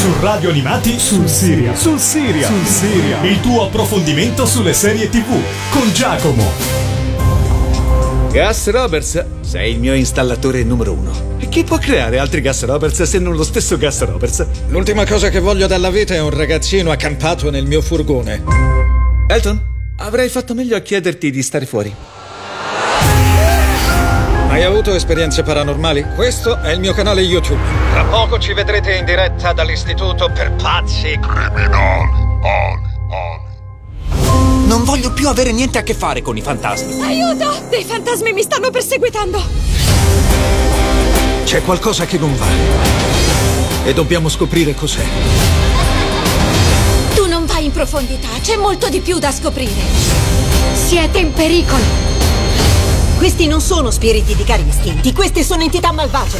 Su Radio Animati sul Siria. Sul Siria. Sul Siria. Il tuo approfondimento sulle serie TV con Giacomo. Gas Roberts, sei il mio installatore numero uno. E chi può creare altri Gas Roberts se non lo stesso Gas Roberts? L'ultima cosa che voglio dalla vita è un ragazzino accampato nel mio furgone. Elton, avrei fatto meglio a chiederti di stare fuori. Hai avuto esperienze paranormali? Questo è il mio canale YouTube. Tra poco ci vedrete in diretta dall'istituto per pazzi. Criminali, ali, ali. Non voglio più avere niente a che fare con i fantasmi. Aiuto! Dei fantasmi mi stanno perseguitando! C'è qualcosa che non va. E dobbiamo scoprire cos'è. Tu non vai in profondità, c'è molto di più da scoprire. Siete in pericolo. Questi non sono spiriti di cari istinti, queste sono entità malvagie.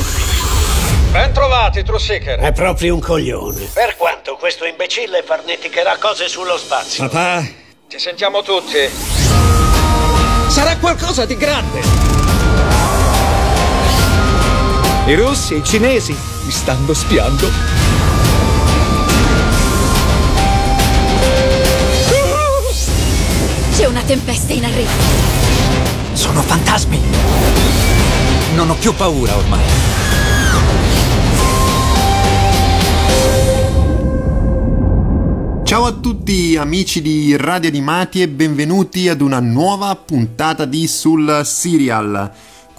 Ben trovati, True Seeker. È proprio un coglione. Per quanto questo imbecille farneticherà cose sullo spazio. Papà, ti sentiamo tutti. Sarà qualcosa di grande. I russi e i cinesi mi stanno spiando. C'è una tempesta in arrivo. Sono fantasmi. Non ho più paura ormai. Ciao a tutti amici di Radio Animati e benvenuti ad una nuova puntata di Sul Serial.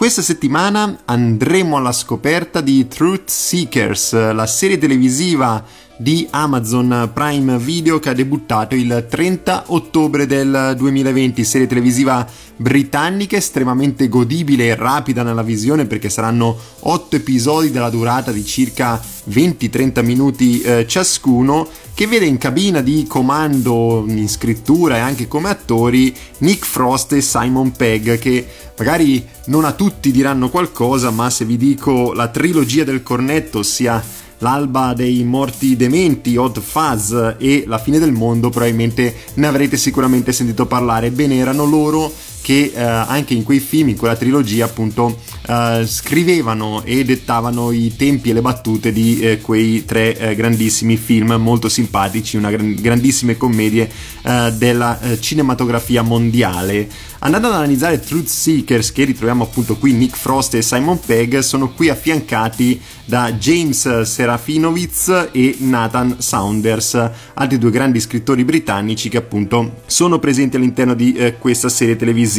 Questa settimana andremo alla scoperta di Truth Seekers, la serie televisiva di Amazon Prime Video che ha debuttato il 30 ottobre del 2020, serie televisiva britannica estremamente godibile e rapida nella visione perché saranno 8 episodi della durata di circa 20-30 minuti eh, ciascuno che vede in cabina di comando in scrittura e anche come attori Nick Frost e Simon Pegg che magari non a tutti diranno qualcosa ma se vi dico la trilogia del cornetto ossia l'alba dei morti dementi, Hot Fuzz e la fine del mondo, probabilmente ne avrete sicuramente sentito parlare. Bene, erano loro che eh, anche in quei film, in quella trilogia, appunto, eh, scrivevano e dettavano i tempi e le battute di eh, quei tre eh, grandissimi film molto simpatici, una gran- grandissime commedie eh, della eh, cinematografia mondiale. Andando ad analizzare Truth Seekers, che ritroviamo appunto qui Nick Frost e Simon Pegg, sono qui affiancati da James Serafinovitz e Nathan Saunders, altri due grandi scrittori britannici che appunto sono presenti all'interno di questa serie televisiva.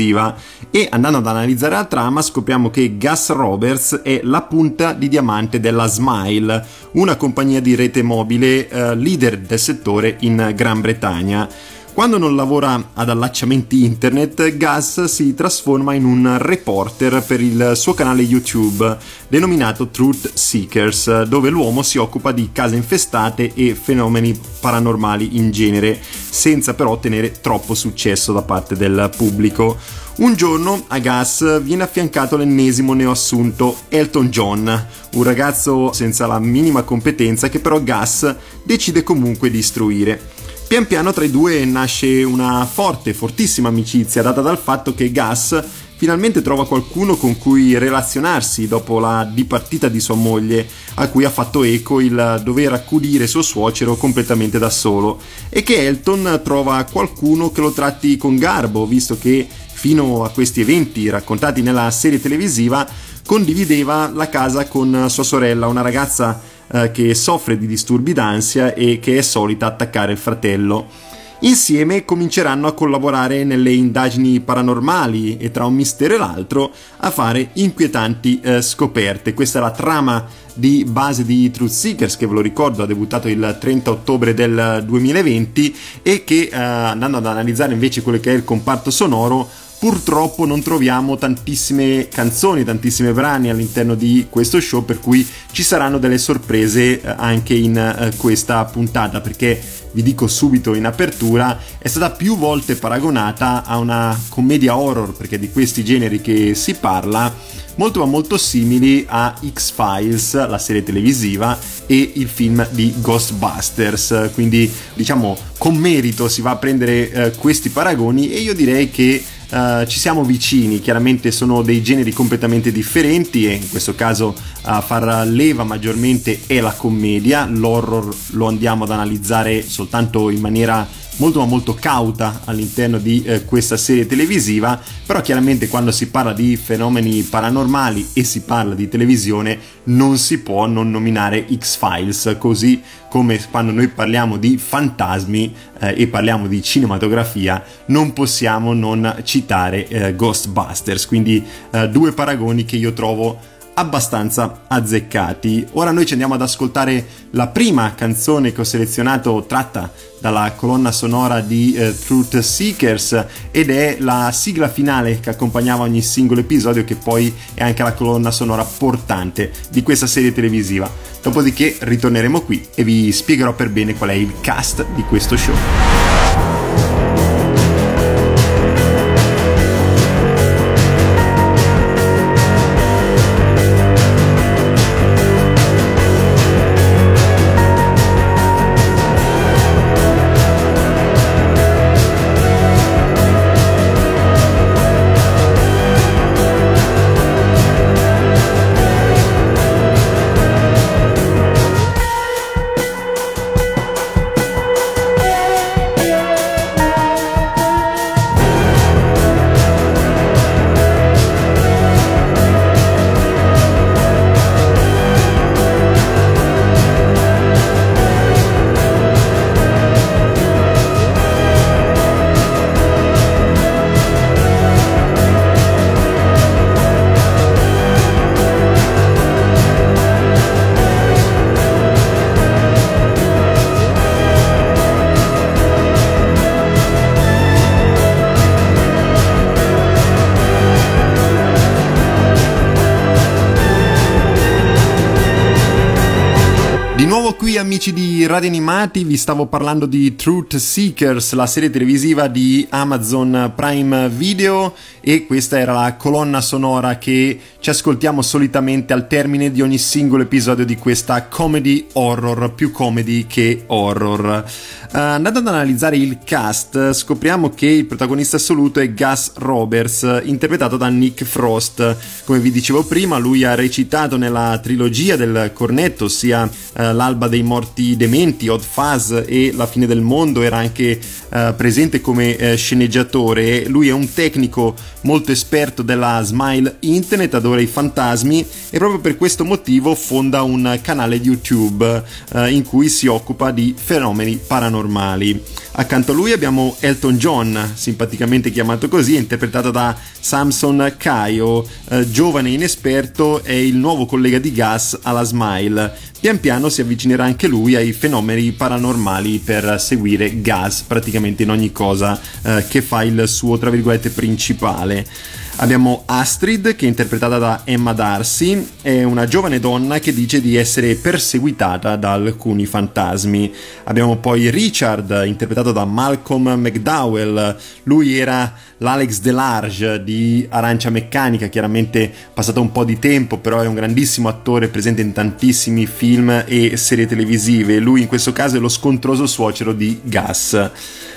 E andando ad analizzare la trama scopriamo che Gus Roberts è la punta di diamante della Smile, una compagnia di rete mobile eh, leader del settore in Gran Bretagna. Quando non lavora ad allacciamenti internet, Gus si trasforma in un reporter per il suo canale YouTube denominato Truth Seekers, dove l'uomo si occupa di case infestate e fenomeni paranormali in genere, senza però ottenere troppo successo da parte del pubblico. Un giorno a Gus viene affiancato l'ennesimo neoassunto Elton John, un ragazzo senza la minima competenza che però Gus decide comunque di istruire. Pian piano tra i due nasce una forte, fortissima amicizia data dal fatto che Gus finalmente trova qualcuno con cui relazionarsi dopo la dipartita di sua moglie, a cui ha fatto eco il dover accudire suo suocero completamente da solo, e che Elton trova qualcuno che lo tratti con garbo, visto che fino a questi eventi raccontati nella serie televisiva condivideva la casa con sua sorella, una ragazza eh, che soffre di disturbi d'ansia e che è solita attaccare il fratello. Insieme cominceranno a collaborare nelle indagini paranormali e tra un mistero e l'altro a fare inquietanti eh, scoperte. Questa è la trama di base di Truth Seekers che ve lo ricordo ha debuttato il 30 ottobre del 2020 e che eh, andando ad analizzare invece quello che è il comparto sonoro purtroppo non troviamo tantissime canzoni, tantissime brani all'interno di questo show, per cui ci saranno delle sorprese eh, anche in eh, questa puntata, perché vi dico subito in apertura, è stata più volte paragonata a una commedia horror, perché di questi generi che si parla, molto ma molto simili a X-Files, la serie televisiva, e il film di Ghostbusters. Quindi, diciamo, con merito si va a prendere eh, questi paragoni e io direi che uh, ci siamo vicini, chiaramente sono dei generi completamente differenti e in questo caso a far leva maggiormente è la commedia, l'horror lo andiamo ad analizzare soltanto in maniera molto ma molto cauta all'interno di eh, questa serie televisiva, però chiaramente quando si parla di fenomeni paranormali e si parla di televisione non si può non nominare X-Files, così come quando noi parliamo di fantasmi eh, e parliamo di cinematografia non possiamo non citare eh, Ghostbusters, quindi eh, due paragoni che io trovo abbastanza azzeccati. Ora noi ci andiamo ad ascoltare la prima canzone che ho selezionato tratta dalla colonna sonora di eh, Truth Seekers ed è la sigla finale che accompagnava ogni singolo episodio che poi è anche la colonna sonora portante di questa serie televisiva. Dopodiché ritorneremo qui e vi spiegherò per bene qual è il cast di questo show. Amici di Radio Animati, vi stavo parlando di Truth Seekers, la serie televisiva di Amazon Prime Video e questa era la colonna sonora che ci ascoltiamo solitamente al termine di ogni singolo episodio di questa comedy horror, più comedy che horror. Uh, andando ad analizzare il cast, scopriamo che il protagonista assoluto è Gus Roberts, interpretato da Nick Frost. Come vi dicevo prima, lui ha recitato nella trilogia del cornetto, ossia uh, L'alba dei morti dementi, Odd Fuzz e La fine del mondo, era anche uh, presente come sceneggiatore. Lui è un tecnico molto esperto della Smile Internet, adora i fantasmi e proprio per questo motivo fonda un canale YouTube in cui si occupa di fenomeni paranormali normali. Accanto a lui abbiamo Elton John, simpaticamente chiamato così, interpretato da Samson Kaio, eh, giovane inesperto e il nuovo collega di Gas alla Smile. Pian piano si avvicinerà anche lui ai fenomeni paranormali per seguire Gas praticamente in ogni cosa eh, che fa il suo, tra virgolette, principale. Abbiamo Astrid, che è interpretata da Emma Darcy, è una giovane donna che dice di essere perseguitata da alcuni fantasmi. Abbiamo poi Richard, interpretato da Malcolm McDowell, lui era l'Alex Delarge di Arancia Meccanica, chiaramente passato un po' di tempo, però è un grandissimo attore presente in tantissimi film e serie televisive. Lui in questo caso è lo scontroso suocero di Gus.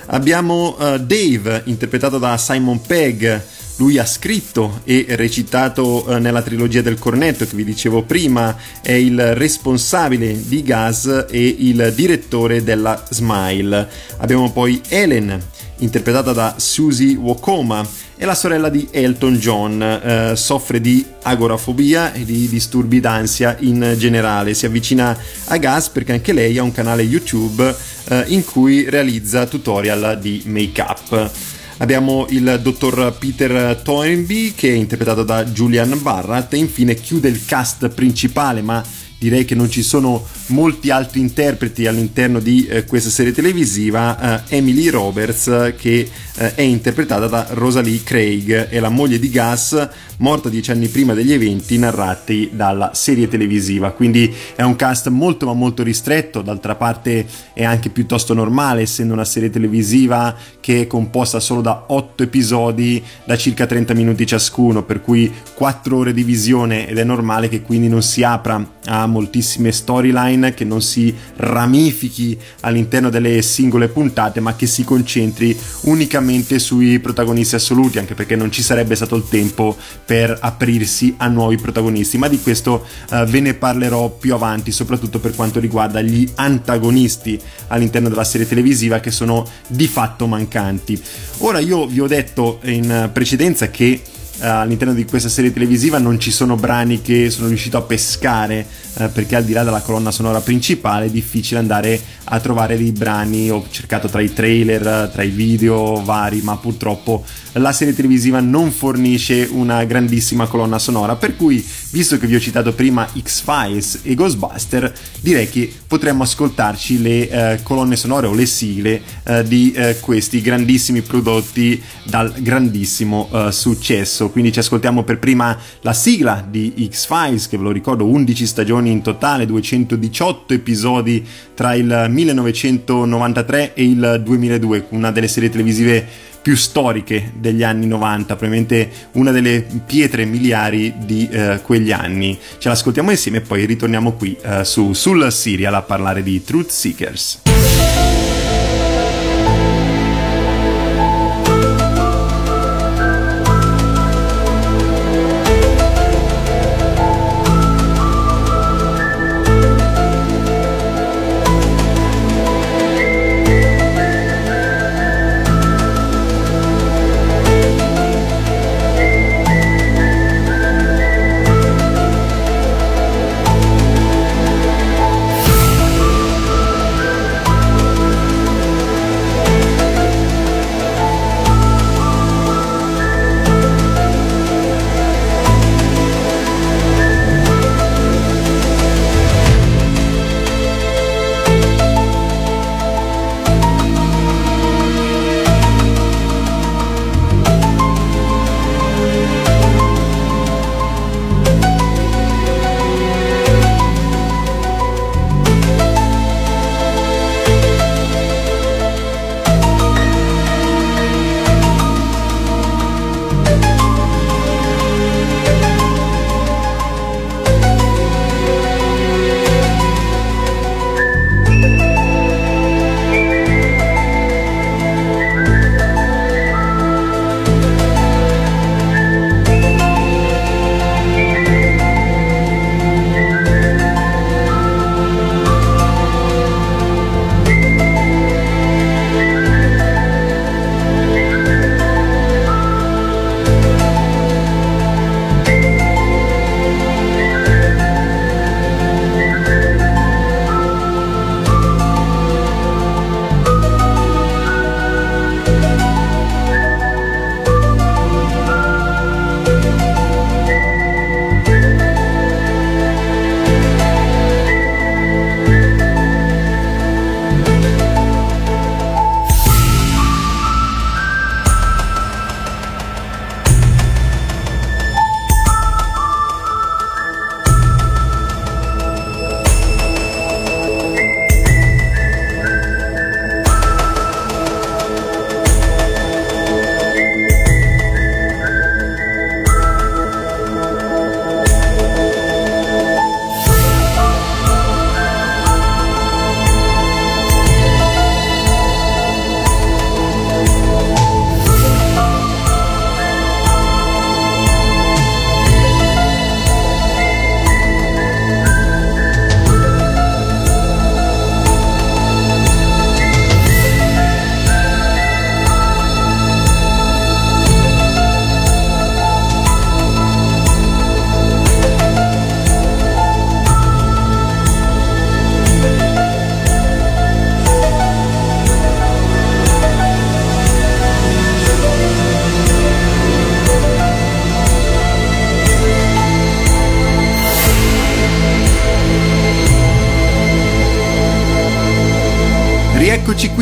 Abbiamo uh, Dave, interpretato da Simon Pegg lui ha scritto e recitato eh, nella trilogia del cornetto che vi dicevo prima, è il responsabile di Gas e il direttore della Smile. Abbiamo poi Ellen, interpretata da Susie Wokoma, è la sorella di Elton John, eh, soffre di agorafobia e di disturbi d'ansia in generale. Si avvicina a Gas perché anche lei ha un canale YouTube eh, in cui realizza tutorial di make-up. Abbiamo il dottor Peter Toynbee che è interpretato da Julian Barrat e infine chiude il cast principale ma direi che non ci sono molti altri interpreti all'interno di eh, questa serie televisiva, eh, Emily Roberts che eh, è interpretata da Rosalie Craig, è la moglie di Gus, morta dieci anni prima degli eventi narrati dalla serie televisiva, quindi è un cast molto ma molto ristretto, d'altra parte è anche piuttosto normale essendo una serie televisiva che è composta solo da otto episodi da circa 30 minuti ciascuno, per cui 4 ore di visione ed è normale che quindi non si apra a ha moltissime storyline, che non si ramifichi all'interno delle singole puntate, ma che si concentri unicamente sui protagonisti assoluti, anche perché non ci sarebbe stato il tempo per aprirsi a nuovi protagonisti, ma di questo uh, ve ne parlerò più avanti, soprattutto per quanto riguarda gli antagonisti all'interno della serie televisiva che sono di fatto mancanti. Ora io vi ho detto in precedenza che Uh, all'interno di questa serie televisiva non ci sono brani che sono riuscito a pescare uh, perché al di là della colonna sonora principale è difficile andare a trovare dei brani. Ho cercato tra i trailer tra i video vari ma purtroppo la serie televisiva non fornisce una grandissima colonna sonora per cui visto che vi ho citato prima X-Files e Ghostbuster direi che potremmo ascoltarci le uh, colonne sonore o le sigle di questi grandissimi prodotti dal grandissimo successo. Quindi ci ascoltiamo per prima la sigla di X-Files, che ve lo ricordo, 11 stagioni in totale, 218 episodi tra il 1993 e il 2002, una delle serie televisive più storiche degli anni 90, probabilmente una delle pietre miliari di eh, quegli anni. Ce l'ascoltiamo insieme e poi ritorniamo qui eh, su, sul serial a parlare di Truth Seekers.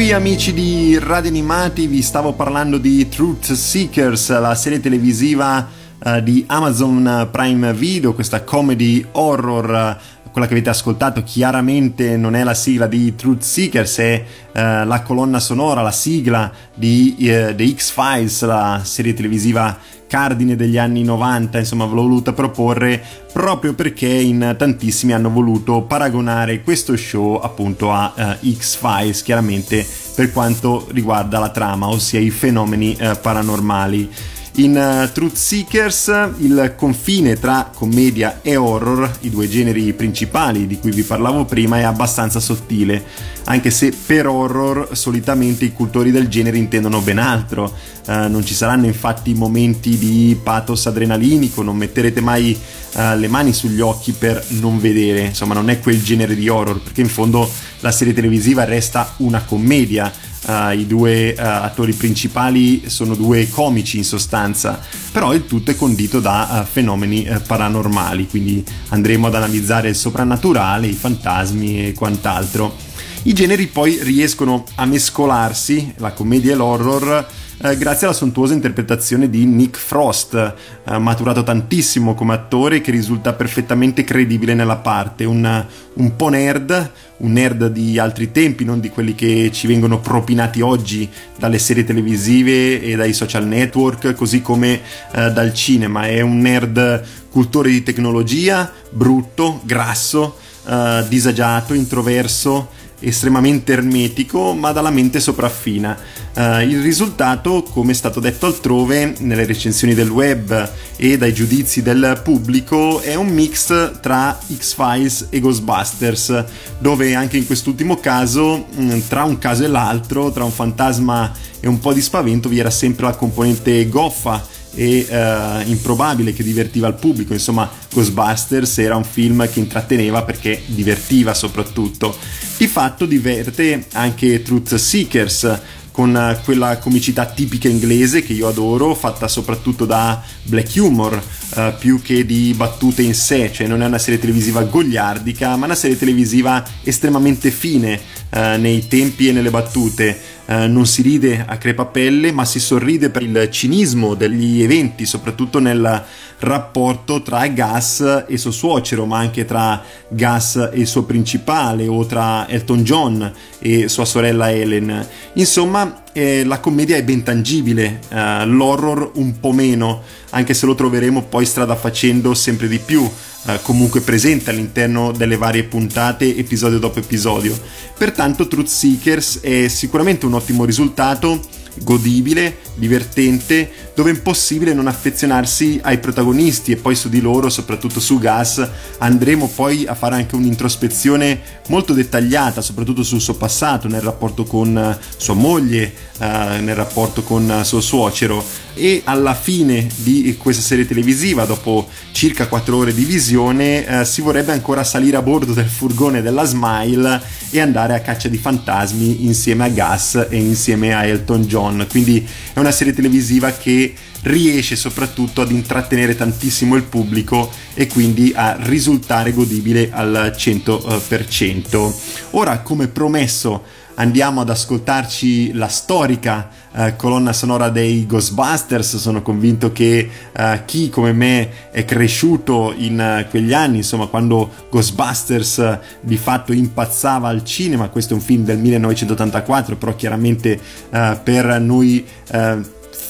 Qui amici di Radio Animati, vi stavo parlando di Truth Seekers, la serie televisiva uh, di Amazon Prime Video, questa comedy horror quella che avete ascoltato chiaramente non è la sigla di Truth Seekers, è eh, la colonna sonora, la sigla di eh, The X-Files, la serie televisiva cardine degli anni 90, insomma l'ho voluta proporre proprio perché in tantissimi hanno voluto paragonare questo show appunto a uh, X-Files, chiaramente per quanto riguarda la trama, ossia i fenomeni uh, paranormali. In uh, Truth Seekers il confine tra commedia e horror, i due generi principali di cui vi parlavo prima, è abbastanza sottile, anche se per horror solitamente i cultori del genere intendono ben altro. Uh, non ci saranno infatti momenti di pathos adrenalinico, non metterete mai uh, le mani sugli occhi per non vedere, insomma non è quel genere di horror, perché in fondo la serie televisiva resta una commedia Uh, I due uh, attori principali sono due comici in sostanza, però il tutto è condito da uh, fenomeni paranormali, quindi andremo ad analizzare il soprannaturale, i fantasmi e quant'altro. I generi poi riescono a mescolarsi, la commedia e l'horror, eh, grazie alla sontuosa interpretazione di Nick Frost, eh, maturato tantissimo come attore che risulta perfettamente credibile nella parte, un, un po' nerd, un nerd di altri tempi, non di quelli che ci vengono propinati oggi dalle serie televisive e dai social network, così come eh, dal cinema, è un nerd cultore di tecnologia, brutto, grasso, eh, disagiato, introverso, estremamente ermetico ma dalla mente sopraffina. Uh, il risultato, come è stato detto altrove, nelle recensioni del web e dai giudizi del pubblico, è un mix tra X-Files e Ghostbusters, dove anche in quest'ultimo caso, mm, tra un caso e l'altro, tra un fantasma e un po' di spavento, vi era sempre la componente goffa e uh, improbabile che divertiva il pubblico. Insomma, Ghostbusters era un film che intratteneva perché divertiva soprattutto. Di fatto diverte anche Truth Seekers con quella comicità tipica inglese che io adoro, fatta soprattutto da black humor, uh, più che di battute in sé, cioè non è una serie televisiva gogliardica, ma una serie televisiva estremamente fine uh, nei tempi e nelle battute. Uh, non si ride a crepapelle, ma si sorride per il cinismo degli eventi, soprattutto nel rapporto tra Gas e suo suocero, ma anche tra Gas e il suo principale, o tra Elton John e sua sorella Helen. Insomma, eh, la commedia è ben tangibile, eh, l'horror un po' meno, anche se lo troveremo poi strada facendo sempre di più. Eh, comunque presente all'interno delle varie puntate episodio dopo episodio. Pertanto Truth Seekers è sicuramente un ottimo risultato godibile, divertente, dove è impossibile non affezionarsi ai protagonisti e poi su di loro, soprattutto su Gas, andremo poi a fare anche un'introspezione molto dettagliata, soprattutto sul suo passato, nel rapporto con eh, sua moglie, eh, nel rapporto con eh, suo suocero e alla fine di questa serie televisiva, dopo circa 4 ore di visione, eh, si vorrebbe ancora salire a bordo del furgone della Smile e andare a caccia di fantasmi insieme a Gas e insieme a Elton John. Quindi è una serie televisiva che riesce soprattutto ad intrattenere tantissimo il pubblico e quindi a risultare godibile al 100%. Ora, come promesso, andiamo ad ascoltarci la storica eh, colonna sonora dei Ghostbusters. Sono convinto che eh, chi come me è cresciuto in uh, quegli anni, insomma, quando Ghostbusters uh, di fatto impazzava al cinema, questo è un film del 1984, però chiaramente uh, per noi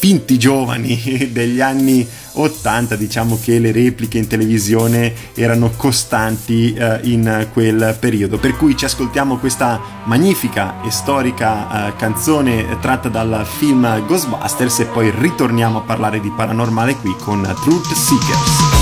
finti giovani degli anni 80 diciamo che le repliche in televisione erano costanti eh, in quel periodo. Per cui ci ascoltiamo questa magnifica e storica eh, canzone tratta dal film Ghostbusters e poi ritorniamo a parlare di paranormale qui con Truth Seekers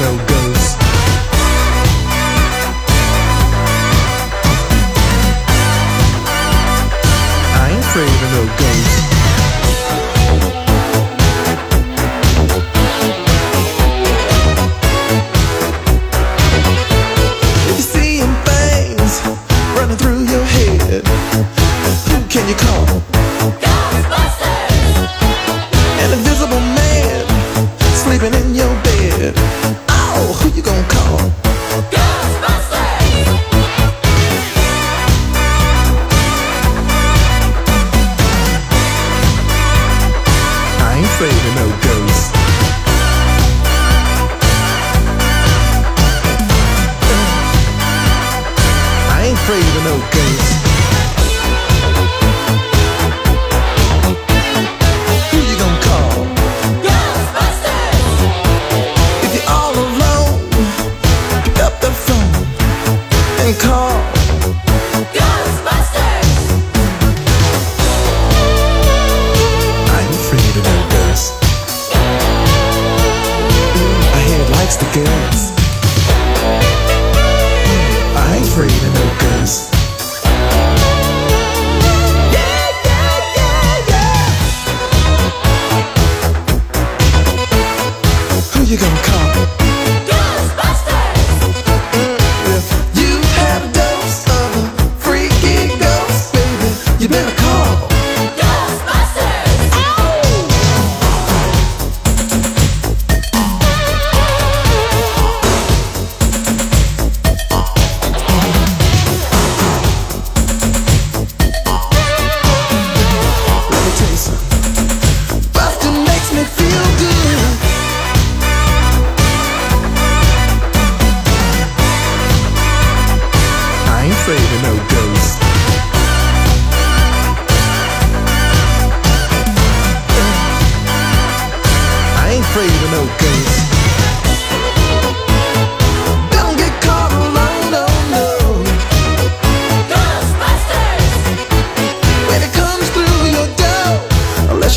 no good.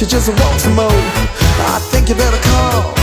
You just want some more, I think you better call.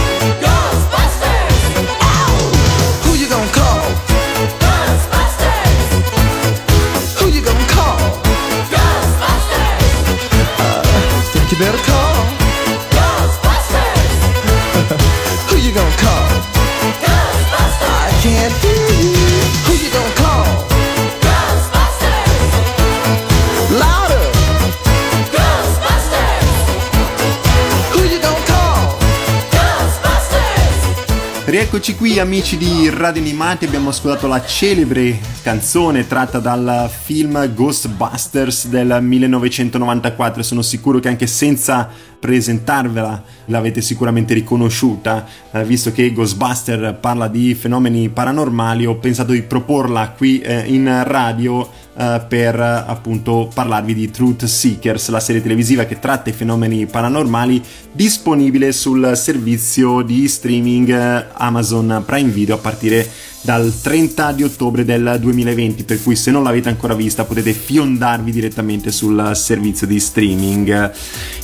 Ghostbusters! Rieccoci qui amici di Radio Animati, abbiamo ascoltato la celebre canzone tratta dal film Ghostbusters del 1994, sono sicuro che anche senza presentarvela l'avete sicuramente riconosciuta, eh, visto che Ghostbuster parla di fenomeni paranormali ho pensato di proporla qui eh, in radio eh, per appunto parlarvi di Truth Seekers, la serie televisiva che tratta i fenomeni paranormali disponibile sul servizio di streaming eh, Amazon Prime Video a partire dal 30 di ottobre del 2020 per cui se non l'avete ancora vista potete fiondarvi direttamente sul servizio di streaming.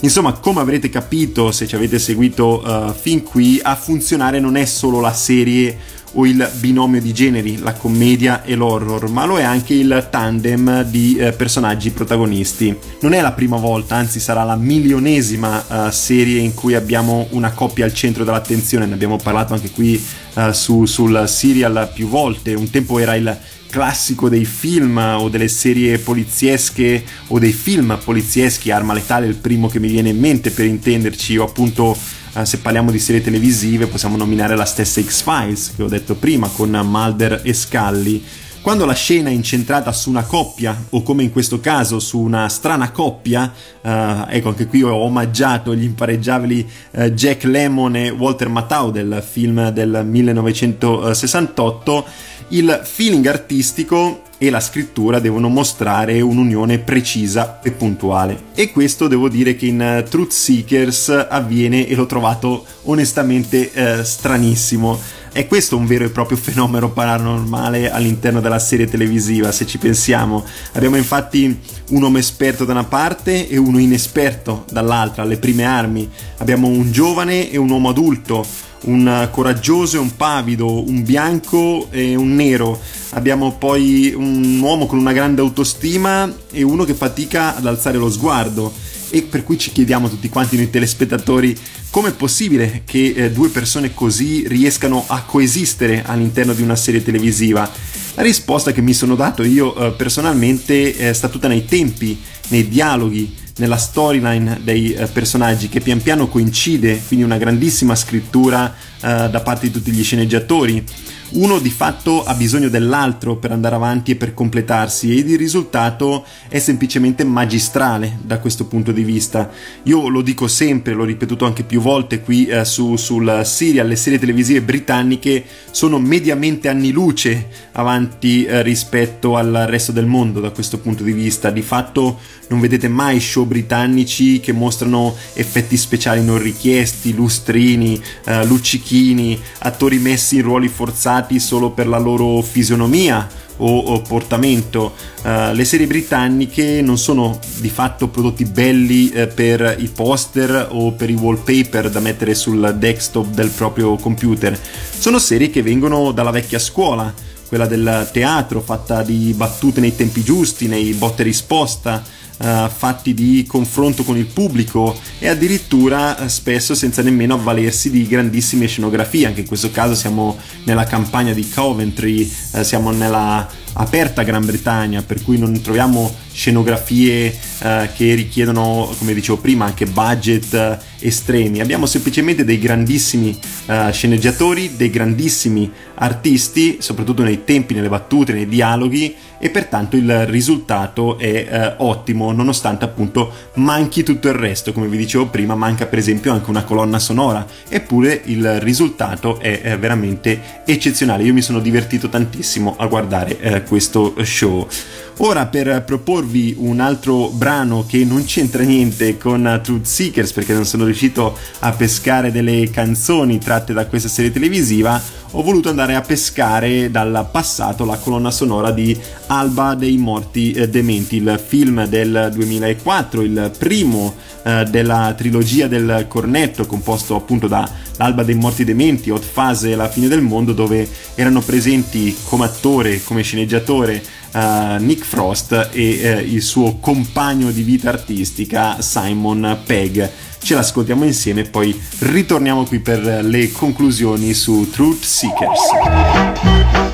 Insomma come avrete capito se ci avete seguito uh, fin qui a funzionare non è solo la serie o il binomio di generi, la commedia e l'horror, ma lo è anche il tandem di eh, personaggi protagonisti. Non è la prima volta, anzi sarà la milionesima eh, serie in cui abbiamo una coppia al centro dell'attenzione, ne abbiamo parlato anche qui eh, su, sul serial più volte, un tempo era il classico dei film o delle serie poliziesche o dei film polizieschi, Arma Letale è il primo che mi viene in mente per intenderci, o appunto eh, se parliamo di serie televisive possiamo nominare la stessa X-Files che ho detto prima con Mulder e Scully. Quando la scena è incentrata su una coppia, o come in questo caso su una strana coppia, eh, ecco anche qui ho omaggiato gli impareggiabili eh, Jack Lemmon e Walter Matthau del film del 1968, il feeling artistico e la scrittura devono mostrare un'unione precisa e puntuale. E questo devo dire che in Truth Seekers avviene e l'ho trovato onestamente eh, stranissimo. È questo un vero e proprio fenomeno paranormale all'interno della serie televisiva, se ci pensiamo. Abbiamo infatti un uomo esperto da una parte e uno inesperto dall'altra, alle prime armi. Abbiamo un giovane e un uomo adulto, un coraggioso e un pavido, un bianco e un nero. Abbiamo poi un uomo con una grande autostima e uno che fatica ad alzare lo sguardo. E per cui ci chiediamo tutti quanti noi telespettatori come è possibile che eh, due persone così riescano a coesistere all'interno di una serie televisiva? La risposta che mi sono dato io eh, personalmente è sta tutta nei tempi, nei dialoghi, nella storyline dei eh, personaggi che pian piano coincide, quindi una grandissima scrittura eh, da parte di tutti gli sceneggiatori uno di fatto ha bisogno dell'altro per andare avanti e per completarsi ed il risultato è semplicemente magistrale da questo punto di vista. Io lo dico sempre, l'ho ripetuto anche più volte qui eh, su, sul serial, le serie televisive britanniche sono mediamente anni luce avanti eh, rispetto al resto del mondo da questo punto di vista. Di fatto non vedete mai show britannici che mostrano effetti speciali non richiesti, lustrini, eh, luccichini, attori messi in ruoli forzati solo per la loro fisionomia o, portamento. Uh, le serie britanniche non sono di fatto prodotti belli uh, per i poster o per i wallpaper da mettere sul desktop del proprio computer, sono serie che vengono dalla vecchia scuola, quella del teatro fatta di battute nei tempi giusti, nei botte risposta uh, fatti di confronto con il pubblico e addirittura uh, spesso senza nemmeno avvalersi di grandissime scenografie. Anche in questo caso siamo nella campagna di Coventry, uh, siamo nella aperta Gran Bretagna, per cui non troviamo scenografie eh, che richiedono, come dicevo prima, anche budget eh, estremi. Abbiamo semplicemente dei grandissimi eh, sceneggiatori, dei grandissimi artisti, soprattutto nei tempi, nelle battute, nei dialoghi e pertanto il risultato è eh, ottimo, nonostante appunto manchi tutto il resto, come vi dicevo prima, manca per esempio anche una colonna sonora, eppure il risultato è eh, veramente eccezionale. Io mi sono divertito tantissimo a guardare eh, questo show. Ora per proporvi un altro brano che non c'entra niente con Truth Seekers perché non sono riuscito a pescare delle canzoni tratte da questa serie televisiva, ho voluto andare a pescare dal passato la colonna sonora di Alba dei Morti eh, Dementi, il film del 2004, il primo eh, della trilogia del cornetto composto appunto da L'Alba dei Morti Dementi, Hot Fase e La Fine del Mondo dove erano presenti come attore, come sceneggiatore uh, Nick Frost e uh, il suo compagno di vita artistica Simon Pegg. Ce l'ascoltiamo insieme e poi ritorniamo qui per le conclusioni su Truth Seekers.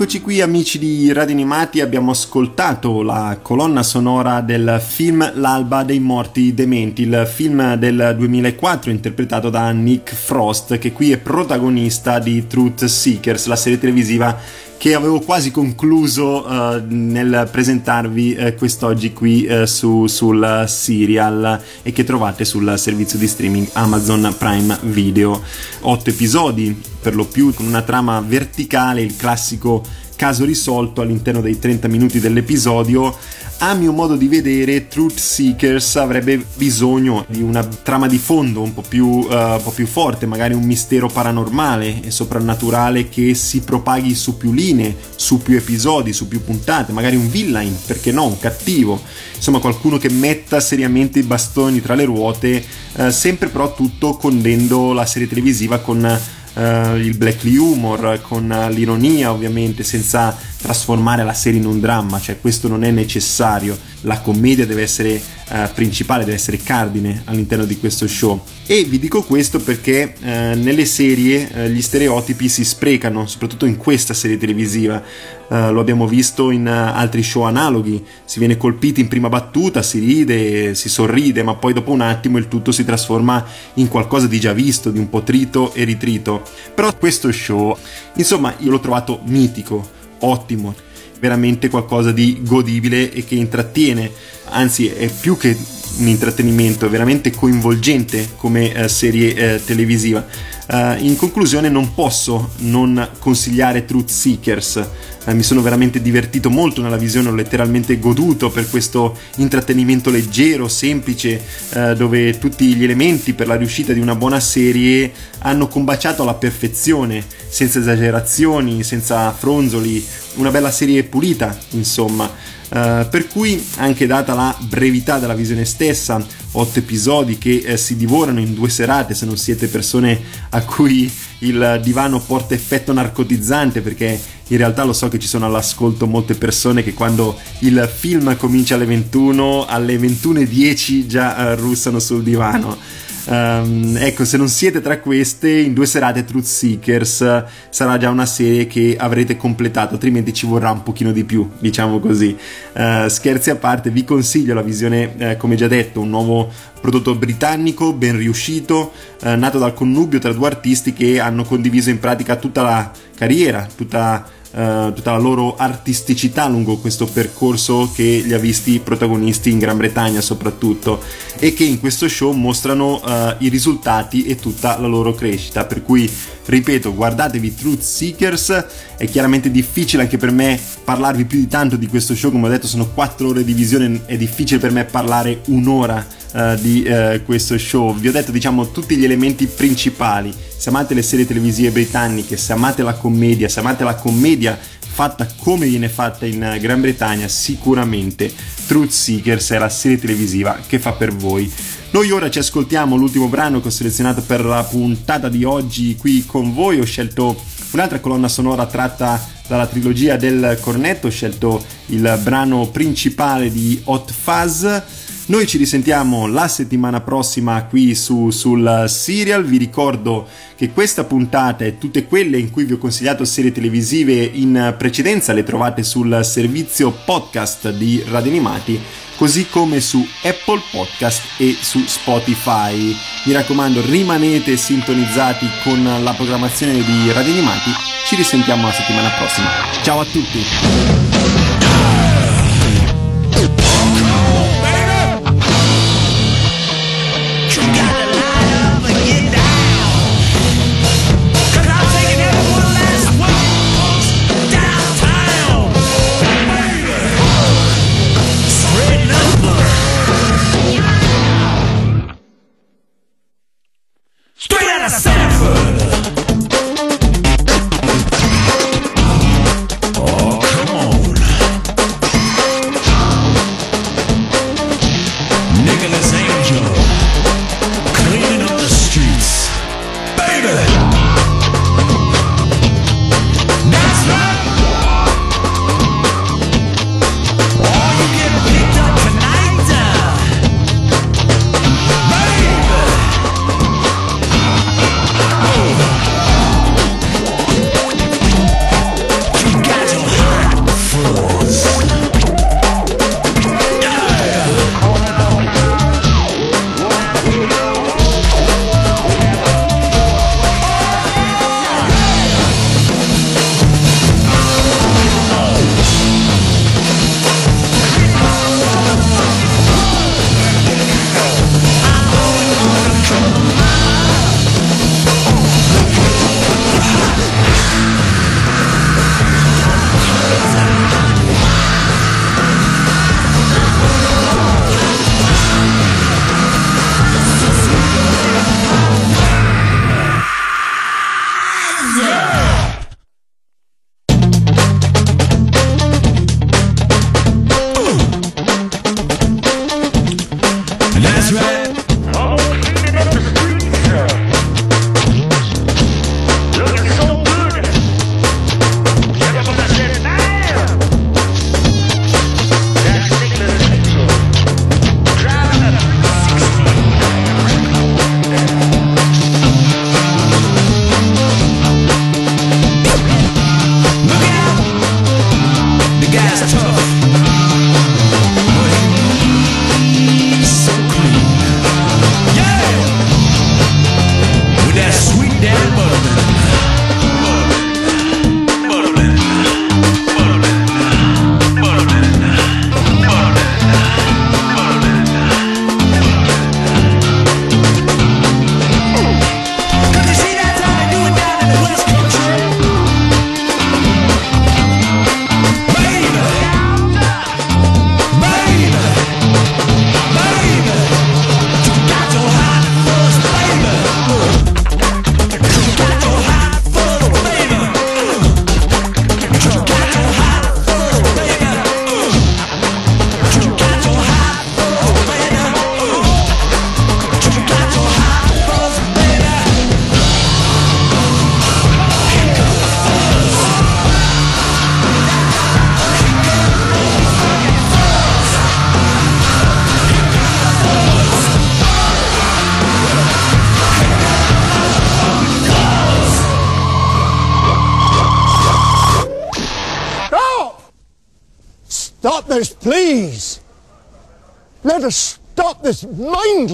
Eccoci qui amici di Radio Animati, abbiamo ascoltato la colonna sonora del film L'alba dei morti dementi, il film del 2004 interpretato da Nick Frost che qui è protagonista di Truth Seekers, la serie televisiva che avevo quasi concluso uh, nel presentarvi uh, quest'oggi qui uh, su, sul serial e che trovate sul servizio di streaming Amazon Prime Video. Otto episodi per lo più con una trama verticale, il classico caso risolto all'interno dei 30 minuti dell'episodio a mio modo di vedere, Truth Seekers avrebbe bisogno di una trama di fondo un po, più, uh, un po' più forte, magari un mistero paranormale e soprannaturale che si propaghi su più linee, su più episodi, su più puntate, magari un villain, perché no, un cattivo, insomma qualcuno che metta seriamente i bastoni tra le ruote, uh, sempre però tutto condendo la serie televisiva con uh, il blackly humor, con uh, l'ironia ovviamente, senza trasformare la serie in un dramma, cioè questo non è necessario, la commedia deve essere eh, principale, deve essere cardine all'interno di questo show. E vi dico questo perché eh, nelle serie eh, gli stereotipi si sprecano, soprattutto in questa serie televisiva. Uh, lo abbiamo visto in uh, altri show analoghi, si viene colpiti in prima battuta, si ride, si sorride, ma poi dopo un attimo il tutto si trasforma in qualcosa di già visto, di un po' trito e ritrito. Però questo show, insomma, io l'ho trovato mitico, ottimo, veramente qualcosa di godibile e che intrattiene, anzi è più che un intrattenimento, è veramente coinvolgente come uh, serie televisiva. In conclusione non posso non consigliare Truth Seekers, eh, mi sono veramente divertito molto nella visione, ho letteralmente goduto per questo intrattenimento leggero, semplice, eh, dove tutti gli elementi per la riuscita di una buona serie hanno combaciato alla perfezione, senza esagerazioni, senza fronzoli, una bella serie pulita, insomma. Uh, per cui, anche data la brevità della visione stessa, otto episodi che uh, si divorano in due serate, se non siete persone a cui il divano porta effetto narcotizzante, perché in realtà lo so che ci sono all'ascolto molte persone che quando il film comincia alle 21, alle 21.10 già uh, russano sul divano. Um, ecco, se non siete tra queste, in due serate Truth Seekers sarà già una serie che avrete completato, altrimenti ci vorrà un pochino di più, diciamo così. Uh, scherzi a parte, vi consiglio la visione, uh, come già detto, un nuovo prodotto britannico ben riuscito, nato dal connubio tra due artisti che hanno condiviso in pratica tutta la carriera, tutta Uh, tutta la loro artisticità lungo questo percorso che li ha visti protagonisti in Gran Bretagna soprattutto e che in questo show mostrano uh, i risultati e tutta la loro crescita per cui ripeto guardatevi Truth Seekers è chiaramente difficile anche per me parlarvi più di tanto di questo show come ho detto sono 4 ore di visione è difficile per me parlare un'ora Uh, di uh, questo show. Vi ho detto, diciamo, tutti gli elementi principali. Se amate le serie televisive britanniche, se amate la commedia, se amate la commedia fatta come viene fatta in Gran Bretagna, sicuramente Truth Seekers è la serie televisiva che fa per voi. Noi ora ci ascoltiamo l'ultimo brano che ho selezionato per la puntata di oggi qui con voi. Ho scelto un'altra colonna sonora tratta dalla trilogia del cornetto, ho scelto il brano principale di Hot Fuzz noi ci risentiamo la settimana prossima qui su, sul serial. Vi ricordo che questa puntata e tutte quelle in cui vi ho consigliato serie televisive in precedenza le trovate sul servizio podcast di Radio Animati, così come su Apple Podcast e su Spotify. Mi raccomando, rimanete sintonizzati con la programmazione di Radio Animati. Ci risentiamo la settimana prossima. Ciao a tutti!